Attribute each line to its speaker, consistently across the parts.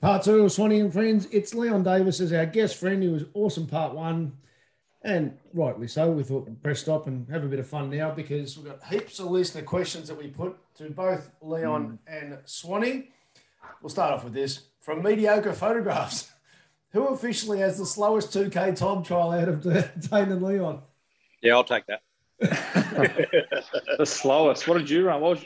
Speaker 1: Part two of Swanee and Friends. It's Leon Davis as our guest friend. He was awesome part one. And rightly so. We thought we'd press stop and have a bit of fun now because we've got heaps of listener questions that we put to both Leon hmm. and Swanee. We'll start off with this. From mediocre photographs, who officially has the slowest 2K time trial out of Dane and Leon?
Speaker 2: Yeah, I'll take that.
Speaker 3: the slowest. What did you run? What was,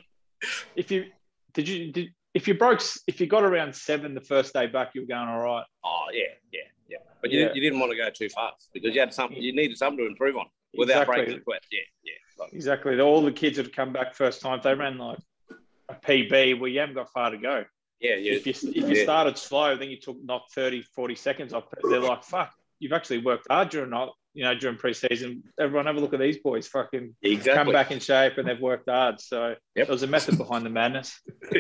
Speaker 3: if you did you did if you broke if you got around seven the first day back, you were going all right.
Speaker 2: Oh yeah, yeah, yeah. But you,
Speaker 3: Yeah.
Speaker 2: you didn't want to go too fast because you had something you needed something to improve on without
Speaker 3: Exactly.
Speaker 2: breaking sweat. Yeah, yeah. Like,
Speaker 3: Exactly. All the kids that had come back first time, they ran like a PB. Well, you haven't got far to go.
Speaker 2: yeah, yeah.
Speaker 3: If you if you
Speaker 2: Yeah.
Speaker 3: started slow, then you took not 30, 40 seconds off. They're like, fuck, you've actually worked hard during not you know during preseason. Everyone have a look at these boys. Fucking
Speaker 2: Exactly.
Speaker 3: come back in shape and they've worked hard. So
Speaker 2: Yep.
Speaker 3: there was a method behind the madness.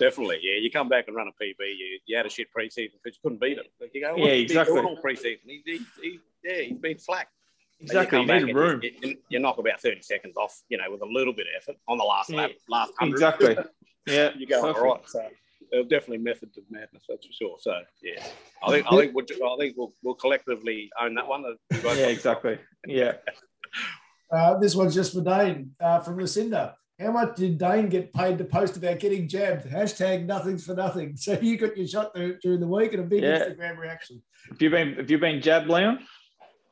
Speaker 2: Definitely, yeah. You come back and run a PB. You, you had a shit preseason because you couldn't beat it. But you go,
Speaker 3: oh,
Speaker 2: Yeah, he been
Speaker 3: exactly.
Speaker 2: All preseason. He, he, he, yeah, he's been flack.
Speaker 3: Exactly.
Speaker 2: You,
Speaker 3: You need room.
Speaker 2: You, you, knock about thirty seconds off. You know, with a little bit of effort on the last lap, last hundred.
Speaker 3: Exactly. Yeah.
Speaker 2: you go all
Speaker 3: perfect.
Speaker 2: right. So there's definitely methods of madness, that's for sure. So yeah, I think I think we'll, I think we'll, we'll collectively own that one.
Speaker 3: Yeah, exactly. Yeah.
Speaker 1: Uh, this one's just for Dane uh, from Lucinda. How much did Dane get paid to post about getting jabbed? Hashtag nothing's for nothing. So you got your shot dur- during the week and a big
Speaker 3: Yeah.
Speaker 1: Instagram reaction.
Speaker 3: Have you been have you been jabbed, Leon?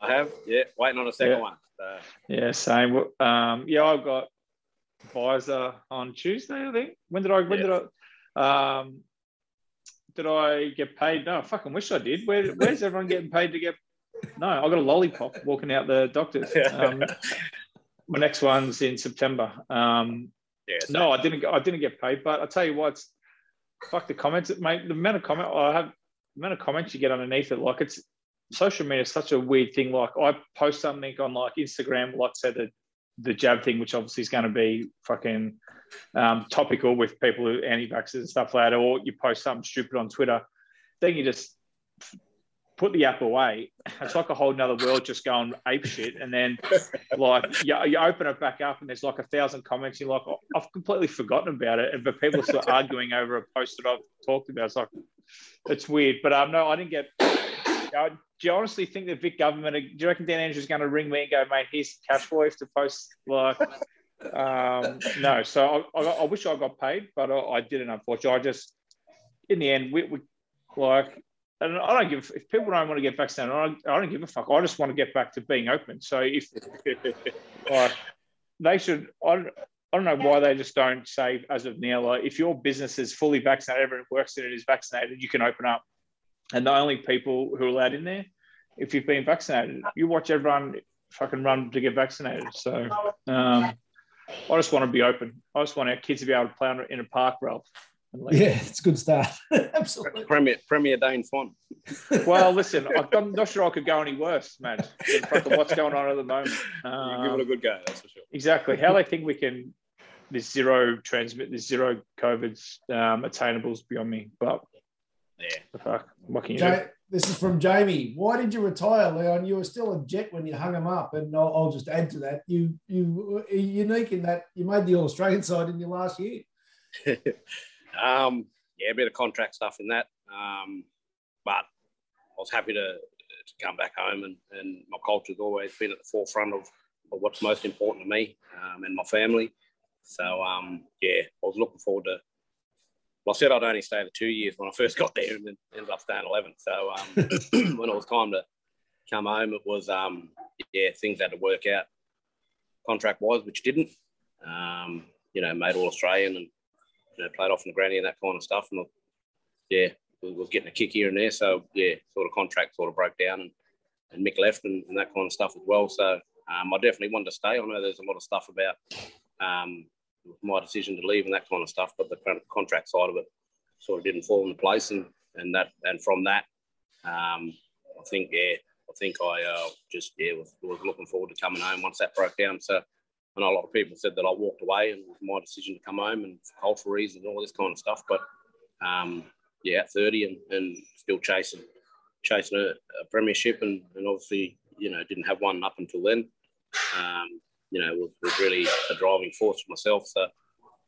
Speaker 2: I have, yeah, waiting on a second
Speaker 3: Yeah.
Speaker 2: one. So,
Speaker 3: Yeah, same. Um, yeah, I've got Pfizer on Tuesday. I think. When did I? When did I? Um, did I get paid? No, I fucking wish I did. Where, where's everyone getting paid to get? No, I got a lollipop walking out the doctor's. Um, my next one's in September. Um,
Speaker 2: yeah,
Speaker 3: no, I didn't. I didn't get paid, but I tell you what, it's, fuck the comments, mate. The amount of comment I have, the amount of comments you get underneath it, like it's social media is such a weird thing. Like I post something on like Instagram, like say the the jab thing, which obviously is going to be fucking um, topical with people who anti-vaxxers and stuff like that, or you post something stupid on Twitter, then you just put the app away. It's like a whole nother world just going ape shit. And then like you, you open it back up and there's like a thousand comments. You're like, oh, I've completely forgotten about it. But people are still arguing over a post that I've talked about. It's like, it's weird. But um, no, I didn't get. Uh, do you honestly think the Vic government? Do you reckon Dan Andrews is going to ring me and go, mate, here's cash for you to post? Like, um, no. So I, I, I wish I got paid, but I, I didn't. Unfortunately, I just in the end we, we like. And I don't give if people don't want to get vaccinated. I don't, I don't give a fuck. I just want to get back to being open. So if like they should, I don't, I don't know why they just don't say as of now. Like if your business is fully vaccinated, everyone works in it is vaccinated, you can open up. And the only people who are allowed in there, if you've been vaccinated, you watch everyone fucking run to get vaccinated. So um, I just want to be open. I just want our kids to be able to play on- in a park, Ralph. and leave.
Speaker 1: Yeah, it's a good start. Absolutely.
Speaker 2: Premier Premier Dane Font.
Speaker 3: Well, listen, I'm not sure I could go any worse, Matt. In front of what's going on at the moment.
Speaker 2: You
Speaker 3: Um,
Speaker 2: give it a good go, that's for sure.
Speaker 3: exactly how they think we can this zero transmit this zero COVID's um, attainables beyond me. But
Speaker 2: Yeah.
Speaker 3: Fuck. What can you do?
Speaker 1: this is from Jamie. Why did you retire, Leon? You were still a jet when you hung him up, and I'll, I'll just add to that. You you are unique in that you made the All Australian side in your last year.
Speaker 2: um, yeah, a bit of contract stuff in that, um, but I was happy to, to come back home, and, and my culture's always been at the forefront of, of what's most important to me um, and my family. So um, yeah, I was looking forward to well, I said I'd only stay for two years when I first got there, and then ended up staying eleven. So um, when it was time to come home, it was um, yeah, things had to work out contract wise, which didn't. Um, you know, made all Australian and you know played off in the granny and that kind of stuff, and yeah, we was getting a kick here and there. So yeah, sort of contract sort of broke down, and, and Mick left and, and that kind of stuff as well. So um, I definitely wanted to stay. I know there's a lot of stuff about um, my decision to leave and that kind of stuff. But the contract side of it sort of didn't fall into place, and and that and from that, um, I think yeah, I think I uh, just yeah was, was looking forward to coming home once that broke down. So I know a lot of people said that I walked away and it was my decision to come home and for cultural reasons and all this kind of stuff. But um, yeah, at 30 and, and still chasing chasing a, a premiership and, and obviously you know didn't have one up until then. Um, you know, was, was really a driving force for myself. So,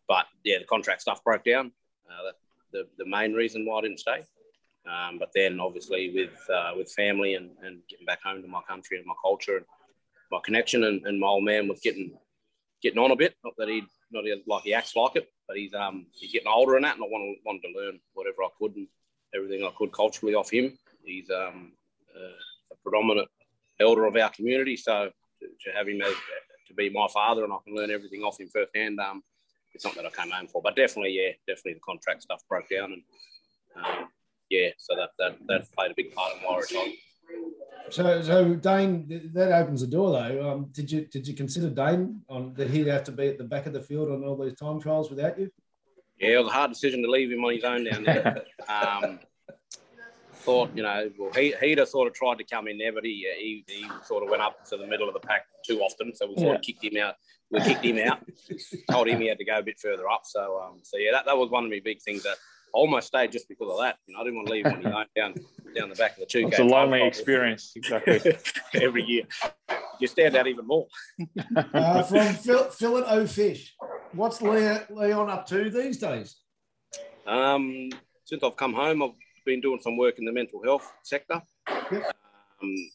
Speaker 2: but yeah, the contract stuff broke down. Uh, the, the main reason why I didn't stay. Um, but then obviously with uh, with family and, and getting back home to my country and my culture and my connection and, and my old man was getting getting on a bit. Not that he not like he acts like it, but he's um he's getting older and that, and I wanted, wanted to learn whatever I could and everything I could culturally off him. He's um uh, a predominant elder of our community, so to, to have him as to be my father and I can learn everything off him firsthand. Um, it's not that I came home for, but definitely, yeah, definitely the contract stuff broke down, and um, yeah, so that, that that played a big part in my retirement.
Speaker 1: So, so Dane, that opens the door though. Um, did you did you consider Dane on that he'd have to be at the back of the field on all these time trials without you?
Speaker 2: Yeah, it was a hard decision to leave him on his own down there. um, thought, you know, well, he, he'd have sort of tried to come in there, but he, he, he sort of went up to the middle of the pack too often. So we sort yeah. of kicked him out. We kicked him out, told him he had to go a bit further up. So, um, so yeah, that, that was one of my big things that I almost stayed just because of that. You know, I didn't want to leave him down, down the back of the two.
Speaker 3: It's a lonely experience, exactly.
Speaker 2: Every year. You stand out even more.
Speaker 1: uh, from Phil, Phil and O Fish, what's Leon, Leon up to these days?
Speaker 2: Um, since I've come home, I've been doing some work in the mental health sector. Yep. Um,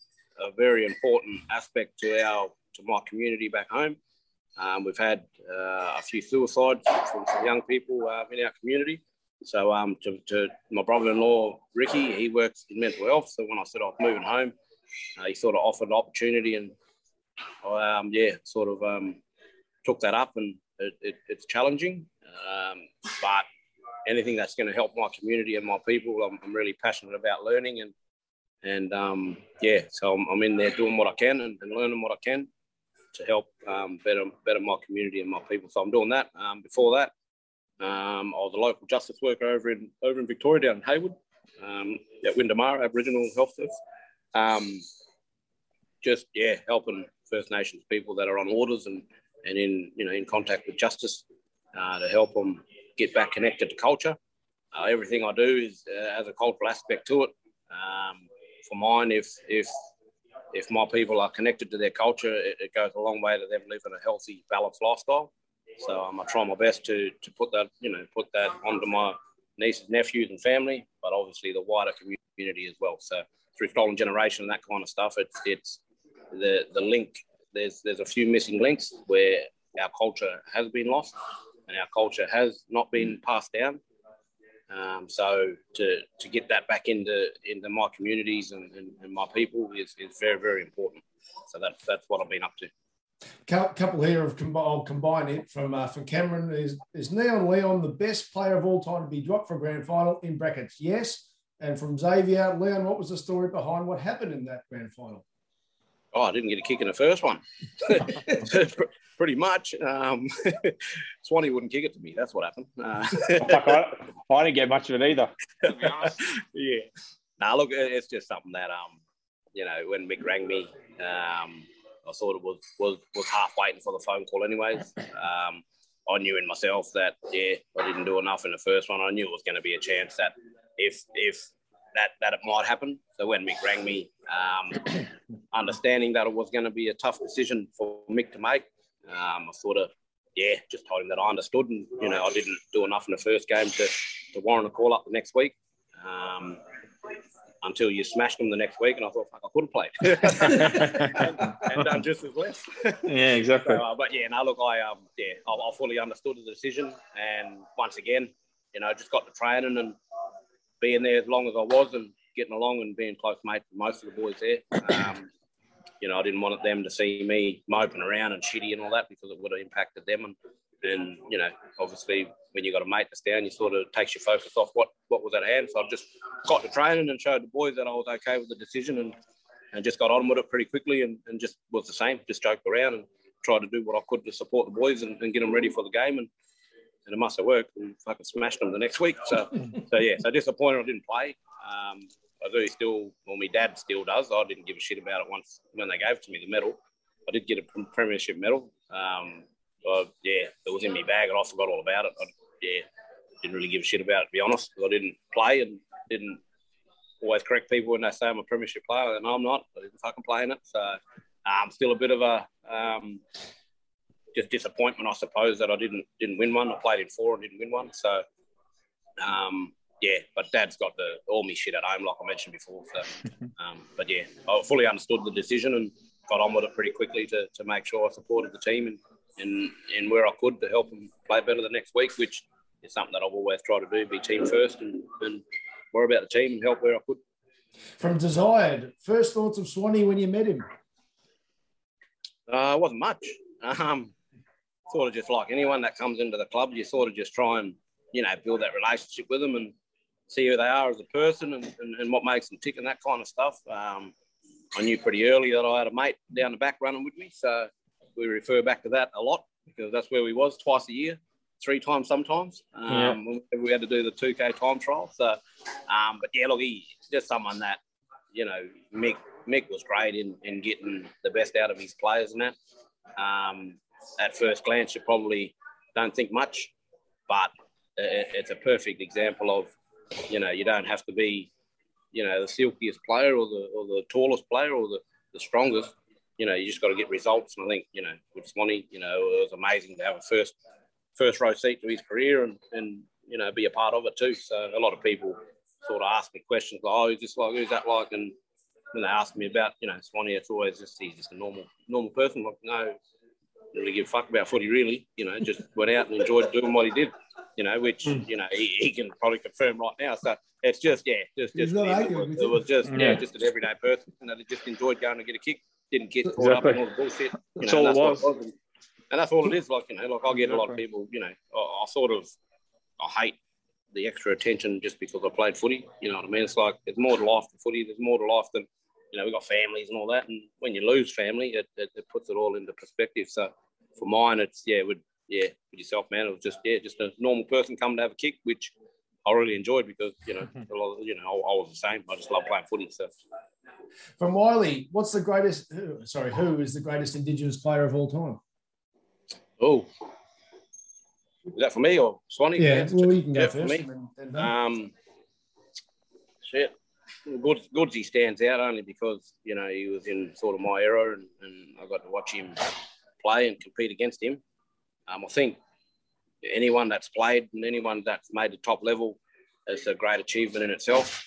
Speaker 2: a very important aspect to our to my community back home. Um, we've had uh, a few suicides from some young people uh, in our community. So um, to, to, my brother-in-law Ricky, he works in mental health. So when I said I was moving home, uh, he sort of offered an opportunity, and I, um, yeah, sort of um, took that up, and it, it, it's challenging, um, but anything that's going to help my community and my people. I'm, I'm really passionate about learning and and um, yeah, so I'm, I'm, in there doing what I can and, and learning what I can to help um, better better my community and my people. So I'm doing that. Um, before that, um, I was a local justice worker over in over in Victoria down in Heywood um, at Windamara Aboriginal Health Service. Um, just yeah, helping First Nations people that are on orders and and in you know in contact with justice uh, to help them get back connected to culture. Uh, everything I do is uh, has a cultural aspect to it. Um, for mine, if if if my people are connected to their culture, it, it, goes a long way to them living a healthy, balanced lifestyle. So um, I try my best to to put that you know put that onto my nieces, nephews, and family, but obviously the wider community as well. So through stolen generation and that kind of stuff, it's it's the the link. There's there's a few missing links where our culture has been lost, and our culture has not been passed down. Um, so to, to get that back into into my communities and, and, and, my people is, is very very important. So that's that's what I've been up to.
Speaker 1: Couple here of I'll combine it from uh, from Cameron is is Neon Leon the best player of all time to be dropped for a grand final in brackets? Yes. And from Xavier Leon, what was the story behind what happened in that grand final?
Speaker 2: Oh, I didn't get a kick in the first one. pretty much. Um, Swanee wouldn't kick it to me. That's what happened. Uh,
Speaker 3: I, I, didn't get much of it either.
Speaker 2: yeah. Now look, it's just something that um, you know, when Mick rang me, um, I sort of was was was half waiting for the phone call, anyways. Um, I knew in myself that yeah, I didn't do enough in the first one. I knew it was going to be a chance that if if that that it might happen. So when Mick rang me, um, understanding that it was going to be a tough decision for Mick to make, um, I sort of yeah just told him that I understood, and you know I didn't do enough in the first game to to warrant a call up the next week. Um, until you smashed them the next week, and I thought, fuck, I could have played and, and, done just as less.
Speaker 3: yeah, exactly.
Speaker 2: So, uh, but yeah, no, look, I um, yeah, I, I, fully understood the decision, and once again, you know, just got to training and being there as long as I was, and getting along and being close mate with most of the boys there. Um, you know, I didn't want them to see me moping around and shitty and all that because it would have impacted them. And, and you know, obviously, when you got a mate that's down, you sort of takes your focus off what, what was at hand. So I just got to training and showed the boys that I was okay with the decision and, and just got on with it pretty quickly and, and just was the same, just joked around and tried to do what I could to support the boys and, and get them ready for the game. And, and it must have worked and fucking smashed them the next week. So, so yeah, so disappointed I didn't play. Um, I do still, well, my dad still does. I didn't give a shit about it once when they gave it to me the medal. I did get a premiership medal. Um, yeah, it was in my bag and I forgot all about it. I, yeah, didn't really give a shit about it, to be honest. I didn't play and didn't always correct people when they say I'm a premiership player. And I'm not. I didn't fucking play in it. So I'm um, still a bit of a um, just disappointment, I suppose, that I didn't didn't win one. I played in four and didn't win one. So um, yeah, but Dad's got the all me shit at home, like I mentioned before. So, um, but yeah, I fully understood the decision and got on with it pretty quickly to, to make sure I supported the team and, and and where I could to help them play better the next week, which is something that I've always tried to do: be team first and, and worry about the team and help where I could.
Speaker 1: From desired, first thoughts of Swanee when you met him?
Speaker 2: Uh, wasn't much. Um, sort of just like anyone that comes into the club, you sort of just try and you know build that relationship with them and see who they are as a person and, and, and what makes them tick and that kind of stuff. Um, I knew pretty early that I had a mate down the back running with me, so we refer back to that a lot because that's where we was twice a year, three times sometimes. Um, yeah. We had to do the 2K time trial. So, um, but yeah, look, he's just someone that, you know, Mick, Mick was great in, in getting the best out of his players and that. Um, at first glance, you probably don't think much, but it's a perfect example of you know, you don't have to be, you know, the silkiest player or the or the tallest player or the, the strongest. You know, you just got to get results. And I think, you know, with Swanee, you know, it was amazing to have a first first row seat to his career and and you know be a part of it too. So a lot of people sort of ask me questions like, "Oh, who's this like? Who's that like?" And when they ask me about, you know, Swanee, it's always just he's just a normal normal person. Like, no, really give a fuck about footy, really. You know, just went out and enjoyed doing what he did. You know, which mm. you know he, he, can probably confirm right now. So it's just yeah, just just it, was, it was just yeah. yeah, just an everyday person. You know, they just enjoyed going to get a kick, didn't get caught exactly. up in all the bullshit. You
Speaker 3: that's know, all that's it was. was.
Speaker 2: And, that's all it is. Like you know, like I get a lot of people. You know, I, I sort of I hate the extra attention just because I played footy. You know what I mean? It's like there's more to life than footy. There's more to life than you know. We've got families and all that, and when you lose family, it, it, it puts it all into perspective. So for mine, it's yeah, would yeah, with yourself, man. It was just yeah, just a normal person coming to have a kick, which I really enjoyed because you know, a lot of, you know, I, I, was the same. I just love playing footy. So,
Speaker 1: from Wiley, what's the greatest? Who, sorry, who is the greatest Indigenous player of all time?
Speaker 2: Oh, is that for me or Swanee?
Speaker 1: Yeah, well, you can go yeah, first. For me. And,
Speaker 2: um, shit. Good, Goodsy stands out only because you know he was in sort of my era, and, and I got to watch him play and compete against him. Um, I think anyone that's played and anyone that's made the top level is a great achievement in itself.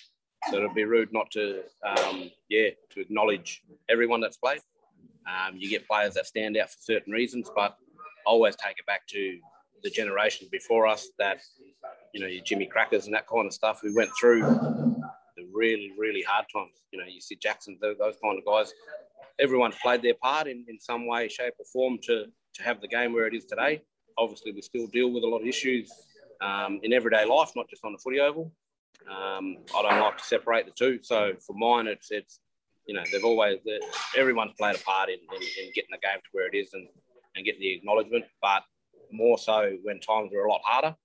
Speaker 2: So it'd be rude not to, um, yeah, to acknowledge everyone that's played. Um, you get players that stand out for certain reasons, but always take it back to the generations before us that, you know, your Jimmy Krakouers and that kind of stuff who went through the really, really hard times. You know, you see Jackson, those kind of guys everyone's played their part in, in some way, shape, or form to, to have the game where it is today. Obviously, we still deal with a lot of issues um, in everyday life, not just on the footy oval. Um, I don't like to separate the two. So for mine, it's it's you know they've always everyone's played a part in, in, in, getting the game to where it is and and getting the acknowledgement. But more so when times were a lot harder,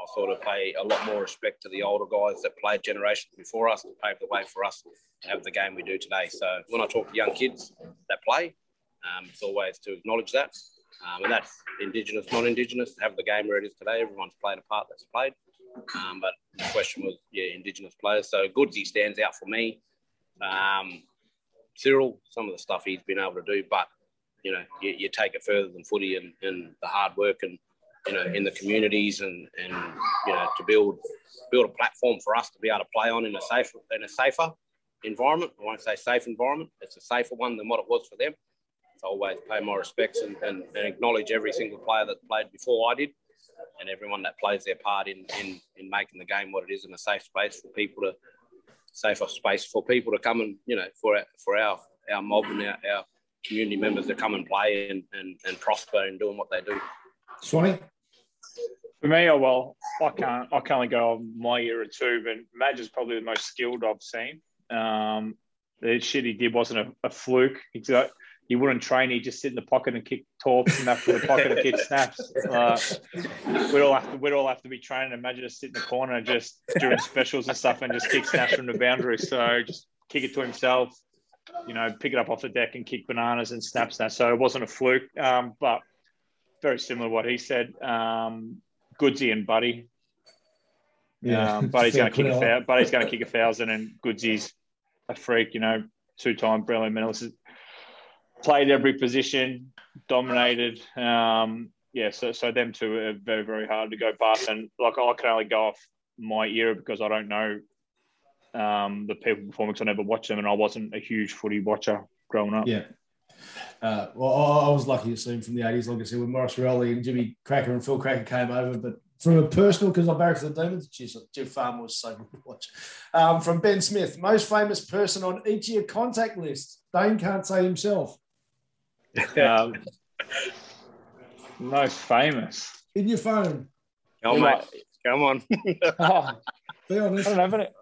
Speaker 2: I sort of pay a lot more respect to the older guys that played generations before us to pave the way for us to have the game we do today. So when I talk to young kids that play, um, it's always to acknowledge that. Um, and that's Indigenous, non-Indigenous, have the game where it is today. Everyone's played a part that's played. Um, but the question was, yeah, Indigenous players. So Goodsy stands out for me. Um, Cyril, some of the stuff he's been able to do, but you know, you, you take it further than footy and, and the hard work and you know in the communities and and you know to build build a platform for us to be able to play on in a safer in a safer environment. I won't say safe environment. It's a safer one than what it was for them. So always pay my respects and, and, and acknowledge every single player that played before I did and everyone that plays their part in, in, in making the game what it is and a safe space for people to safer space for people to come and you know for our, for our our mob and our, our community members to come and play and, and, and prosper in doing what they do.
Speaker 1: Swanee?
Speaker 3: For me, oh well, I can't I can only go on my year or two, but Madge is probably the most skilled I've seen. Um, the shit he did wasn't a, a fluke. He's got, he wouldn't train. He'd just sit in the pocket and kick torps and after the pocket and kick snaps. Uh, we'd all have to we'd all have to be training. Imagine just sit in the corner just doing specials and stuff and just kick snaps from the boundary. So just kick it to himself, you know, pick it up off the deck and kick bananas and snap snaps. So it wasn't a fluke, um, but very similar to what he said. Um, Goodsy and Buddy.
Speaker 1: Yeah,
Speaker 3: Um, Buddy's going to kick a thousand. Buddy's going to kick a thousand, and Goodsy's a freak. You know, two-time Brownlow medalist. Played every position, dominated. Um, yeah, so so them two are very very hard to go past, and like I can only go off my era because I don't know um, the people because I never watched them, and I wasn't a huge footy watcher growing up.
Speaker 1: Yeah. Uh, well, I I was lucky to see him from the 80s, like I said, when Maurice Rioli and Jimmy Krakouer and Phil Krakouer came over. But from a personal, because I barracked for the Demons, geez, Jeff Farmer was so good to watch. Um, from Ben Smith, most famous person on each year contact list. Dane can't say himself.
Speaker 3: Um, most famous.
Speaker 1: In your phone.
Speaker 2: Oh,
Speaker 3: Yeah.
Speaker 2: mate, come on.
Speaker 3: Oh,
Speaker 1: Be honest.
Speaker 3: I don't know. But it,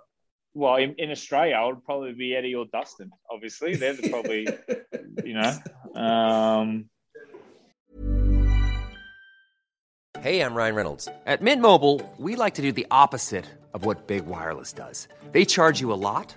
Speaker 3: well, in, in Australia, I would probably be Eddie or Dustin. Obviously, they're the probably, you know. Um,
Speaker 4: Hey, I'm Ryan Reynolds. At Mint Mobile, we like to do the opposite of what Big Wireless does. They charge you a lot,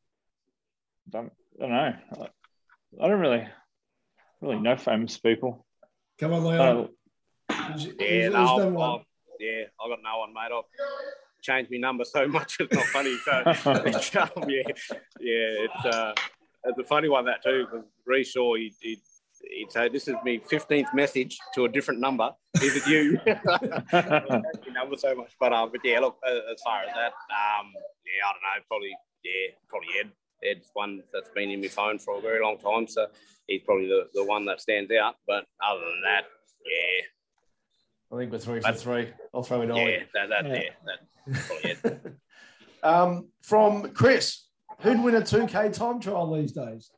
Speaker 3: Don't, I don't know. I, I don't really, really know famous people.
Speaker 1: Come on,
Speaker 3: I
Speaker 1: Leon.
Speaker 3: don't-
Speaker 2: Yeah, no, I've- I've- yeah, I got no one, mate. I've changed my number so much it's not funny. So it's, um, yeah, yeah, it's uh, it's a funny one that too. Because Rhyce Shaw, he, he, he'd say, "This is me 15th message to a different number. Is it you?" Changed my number so much, but um, but yeah, look, uh, as far as that, um, yeah, I don't know, probably yeah, probably Ed. Ed's one that's been in my phone for a very long time, so he's probably the, the one that stands out. But other than that, yeah,
Speaker 1: I think we're three for
Speaker 2: That's-
Speaker 1: three. I'll throw it on.
Speaker 2: yeah, that, that,
Speaker 3: Yeah.
Speaker 2: yeah, that's probably it.
Speaker 1: um, from Chris, who'd win a 2K time trial these days?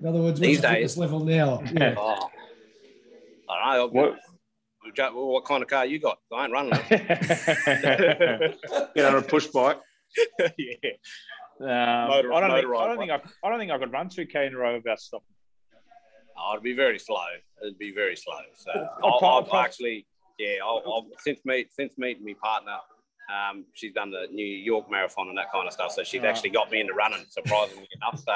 Speaker 1: In other words, what's
Speaker 2: These
Speaker 1: the fitness
Speaker 2: days?
Speaker 1: level now? Yeah.
Speaker 2: Oh, I don't know.
Speaker 3: What?
Speaker 2: What, what kind of car you got? I ain't running it.
Speaker 3: Get on a push bike.
Speaker 2: yeah.
Speaker 3: Um,
Speaker 2: Motor-
Speaker 3: I don't think. I don't think. I, I don't think I could run two k in a row without stopping.
Speaker 2: Oh, it'd be very slow. It'd be very slow. So
Speaker 3: I'll
Speaker 2: I'll,
Speaker 3: pro-
Speaker 2: I've
Speaker 3: pro-
Speaker 2: actually, yeah, I'll, I'll, since meet since meeting my partner, um, she's done the New York Marathon and that kind of stuff. So she's
Speaker 3: Right.
Speaker 2: actually got me into running, surprisingly enough. So,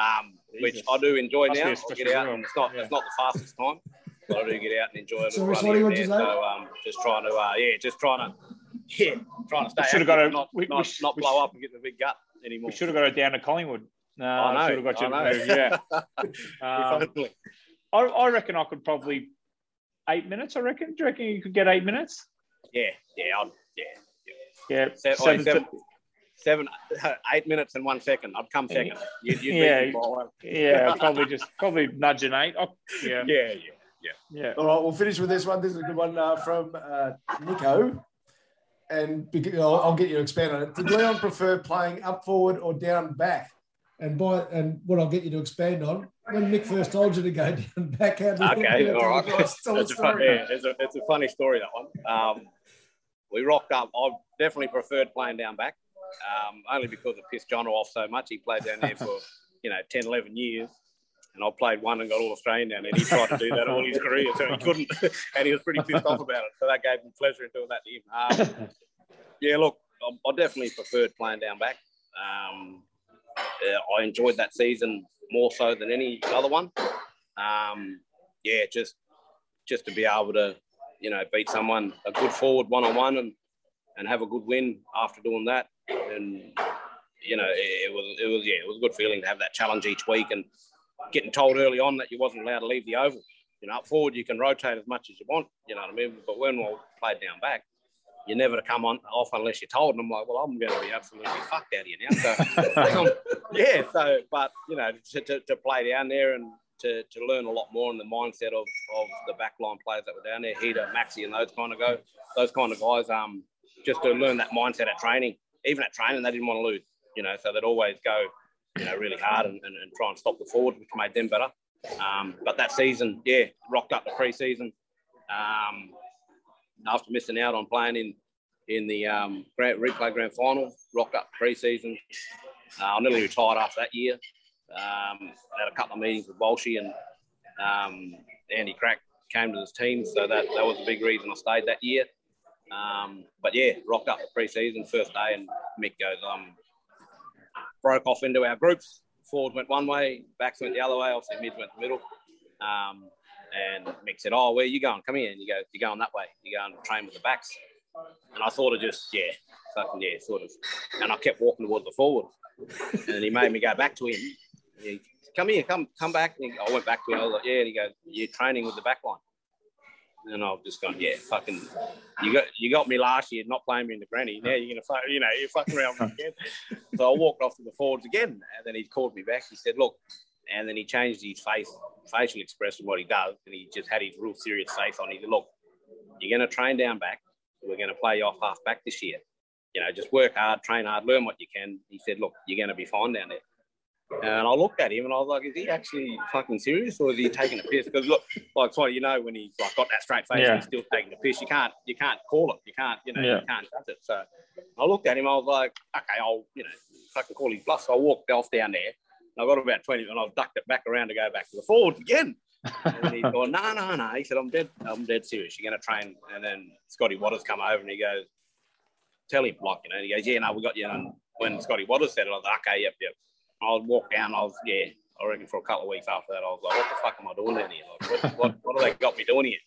Speaker 2: um, which I do enjoy
Speaker 3: Must
Speaker 2: now.
Speaker 3: a
Speaker 2: I get out, it's not
Speaker 3: Yeah.
Speaker 2: it's not the fastest time, but I do get out and enjoy a
Speaker 1: So,
Speaker 2: little
Speaker 1: Ross,
Speaker 2: run
Speaker 1: what do you
Speaker 2: here
Speaker 1: want
Speaker 2: and
Speaker 1: to
Speaker 2: there. So, um, just trying to, uh, yeah, just trying to, yeah, trying to stay.
Speaker 3: We should've got a-
Speaker 2: not
Speaker 3: we- we
Speaker 2: not,
Speaker 3: sh-
Speaker 2: not blow
Speaker 3: sh-
Speaker 2: up and get the big gut anymore.
Speaker 3: We should have got it down to Collingwood. No,
Speaker 2: I know.
Speaker 3: should have got you.
Speaker 2: I know.
Speaker 3: Yeah. Um. I, I reckon I could probably eight minutes. I reckon. Do you reckon you could get eight minutes?
Speaker 2: Yeah, yeah, I'd, yeah.
Speaker 3: Yeah,
Speaker 2: Se- oh,
Speaker 3: seven,
Speaker 2: seven- seven, eight minutes and one second. I'd come second. You'd, you'd
Speaker 3: Yeah.
Speaker 2: beat me by one.
Speaker 3: Yeah, probably just probably nudging eight. Oh, yeah,
Speaker 2: yeah, yeah.
Speaker 3: yeah.
Speaker 1: All right, we'll finish with this one. This is a good one uh, from uh, Nico. And I'll, I'll get you to expand on it. Did Leon prefer playing up forward or down back? And by and what I'll get you to expand on, when Mick first told you to go down back, did
Speaker 2: Okay, all right.
Speaker 1: The
Speaker 2: It's a, fun, yeah, it's, a, it's a funny story, that one. Um, we rocked up. I definitely preferred playing down back, um, only because it pissed John off so much. He played down there for, you know, 10, 11 years. And I played one and got all Australian down. And he tried to do that all his career, so he couldn't. and he was pretty pissed off about it. So that gave him pleasure in doing that to him. Um, yeah, look, I, I definitely preferred playing down back. Um, yeah, I enjoyed that season more so than any other one. Um, yeah, just just to be able to, you know, beat someone a good forward one on one and and have a good win after doing that, and you know, it, it was it was yeah, it was a good feeling to have that challenge each week and getting told early on that you wasn't allowed to leave the oval. You know, up forward you can rotate as much as you want. You know what I mean? But when we played down back, you're never to come on off unless you're told. And I'm like, well, I'm going to be absolutely fucked out of here now. So, um, yeah. So, but you know, to, to, to play down there and to, to learn a lot more in the mindset of, of the backline players that were down there, Heater, Maxi, and those kind of go, those kind of guys. Um, just to learn that mindset at training. Even at training, they didn't want to lose. You know, so they'd always go, you know, really hard and, and, and try and stop the forward, which made them better. Um, but that season, yeah, rocked up the pre-season. Um, after missing out on playing in in the um, grand, replay grand final, rocked up pre-season. Uh, I nearly retired after that year. Um, had a couple of meetings with Walshy and um, Andy Crack came to this team, so that, that was a big reason I stayed that year. Um, but yeah, rocked up the pre-season first day, and Mick goes, um, broke off into our groups. Forwards went one way, backs went the other way. Obviously, mids went the middle. Um, and Mick said, "Oh, where you going? Come here." And you go, "You're going that way. You're going to train with the backs." And I sort of just, yeah, fucking yeah, sort of. And I kept walking towards the forward, and he made me go back to him. He, come here, come, come back. I went back to him. I was like, "Yeah." And he goes, "You're training with the back line." And I've just gone, yeah, fucking, you got you got me last year, not playing me in the granny. Now you're gonna, you know, you're fucking around again. So I walked off to the forwards again, and then he called me back. He said, look, and then he changed his face, facial expression, what he does, and he just had his real serious face on. He said, look, you're gonna train down back. We're gonna play you off half back this year. You know, just work hard, train hard, learn what you can. He said, look, you're gonna be fine down there. And I looked at him and I was like, is he actually fucking serious or is he taking a piss? Because look, like funny, you know, when he's like got that straight face
Speaker 3: Yeah.
Speaker 2: and he's still taking a piss, you can't you can't call it. You can't, you know,
Speaker 3: Yeah.
Speaker 2: you can't touch it. So I looked at him, I was like, okay, I'll, you know, fucking call his bluff. So I walked off down there and I got about 20 and I've ducked it back around to go back to the forwards again. And he's going, no, no, no. He said, I'm dead, I'm dead serious. You're gonna train. And then Scotty Watters come over and he goes, tell him, like, you know, and he goes, yeah, no, we got you. And when Scotty Watters said it, I was like, okay, yep, yep. I would walk down. I was, yeah, I reckon for a couple of weeks after that, I was like, what the fuck am I doing here? Like, what, what, what have they got me doing here?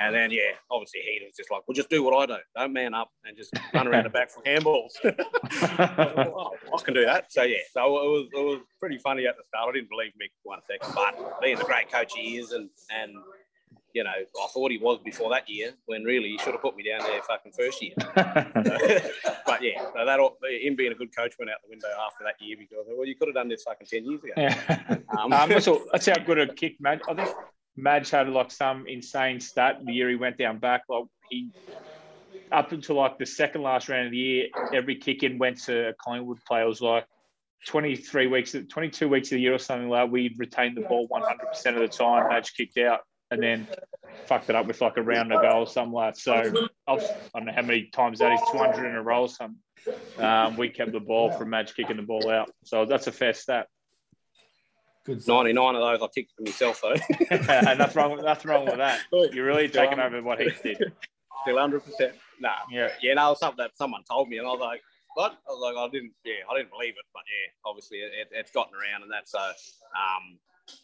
Speaker 2: And then, yeah, obviously he was just like, well, just do what I do. Don't man up and just run around the back for handballs. oh, I can do that. So, yeah, so it was, it was pretty funny at the start. I didn't believe Mick one second, but being the great coach he is and, and you know, I thought he was before that year when really he should have put me down there fucking first year. but yeah, so that all- him being a good coach went out the window after that year because well, you could have done this fucking ten years ago.
Speaker 3: Yeah.
Speaker 2: Um,
Speaker 3: Um, that's, all, that's how good a kick Madge. I think Madge had like some insane stat the year he went down back. Like he, up until like the second last round of the year, every kick in went to a Collingwood player. It was like 23 weeks, 22 weeks of the year or something like that. We retained the ball 100% of the time. Madge kicked out and then fucked it up with like a round of goal or something like that. So I've, I don't know how many times that is, 200 in a row or something. Um, we kept the ball from Madge kicking the ball out. So that's a fair stat.
Speaker 1: Good stuff.
Speaker 2: Ninety-nine of those I kicked for myself though.
Speaker 3: and nothing wrong, nothing wrong with that. You're really taking over what he did.
Speaker 2: Still hundred percent. Nah.
Speaker 3: Yeah.
Speaker 2: Yeah, no, it was something that someone told me, and I was like, "What?" I was like, "I didn't, yeah, I didn't believe it." But yeah, obviously it, it, it's gotten around and that. So, um,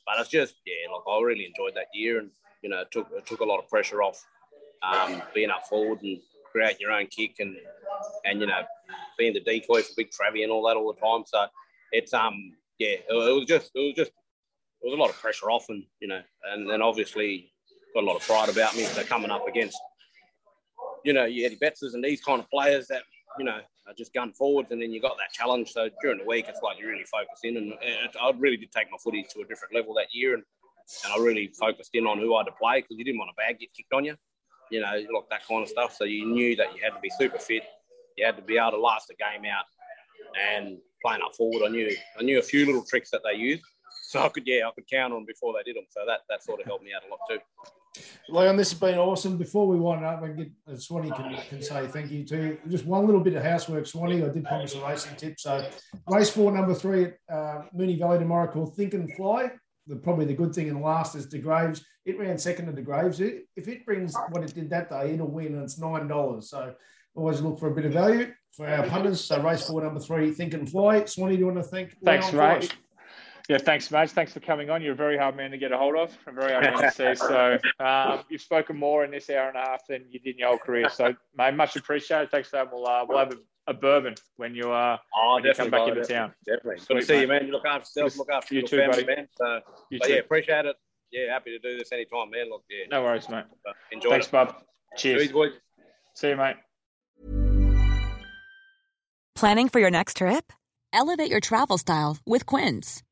Speaker 2: but it's just, yeah, like I really enjoyed that year, and you know, it took it took a lot of pressure off um, being up forward and creating your own kick, and and you know, being the decoy for Big Travie and all that all the time. So it's um, yeah, it, it was just, it was just, it was a lot of pressure off, and you know, and then obviously got a lot of pride about me. So coming up against you know, your Eddie Bettses and these kind of players that you know, Uh, just gun forwards, and then you got that challenge. So during the week, it's like you really focus in, and I really did take my footy to a different level that year, and, and I really focused in on who I had to play because you didn't want a bag get kicked on you, you know, like that kind of stuff. So you knew that you had to be super fit, you had to be able to last a game out, and playing up forward, I knew I knew a few little tricks that they used, so I could yeah I could count on them before they did them. So that that sort of helped me out a lot too.
Speaker 1: Leon, this has been awesome. Before we wind up and get uh, Swanee can, can say thank you to just one little bit of housework, Swanee. I did promise a racing tip. So race four, number three at uh, Moonee Valley tomorrow called Think and Fly. The, probably the good thing in the last is De Graves. It ran second to De Graves. It, if it brings what it did that day, it'll win, and it's nine dollars. So always look for a bit of value for our punters. So race four, number three, Think and Fly. Swanee, do you want to thank?
Speaker 3: Thanks, Ray. Yeah, thanks, mate. Thanks for coming on. You're a very hard man to get a hold of. I'm very hard man to see. So um, you've spoken more in this hour and a half than you did in your whole career. So, mate, much appreciated. Thanks for that. We'll, uh, we'll have a, a, bourbon when you, uh,
Speaker 2: oh,
Speaker 3: when you come back into town.
Speaker 2: Definitely. Good to see you, man. You look after yourself. Look after
Speaker 3: you
Speaker 2: your
Speaker 3: too,
Speaker 2: family,
Speaker 3: buddy.
Speaker 2: man. So,
Speaker 3: You
Speaker 2: but
Speaker 3: too.
Speaker 2: yeah, appreciate it. Yeah, happy to do this anytime, man. Look, yeah.
Speaker 3: No worries, mate.
Speaker 2: Uh, enjoy
Speaker 3: Thanks,
Speaker 2: it.
Speaker 3: bub. Cheers.
Speaker 2: Cheers, boys.
Speaker 3: See you, mate.
Speaker 5: Planning for your next trip? Elevate your travel style with Quince.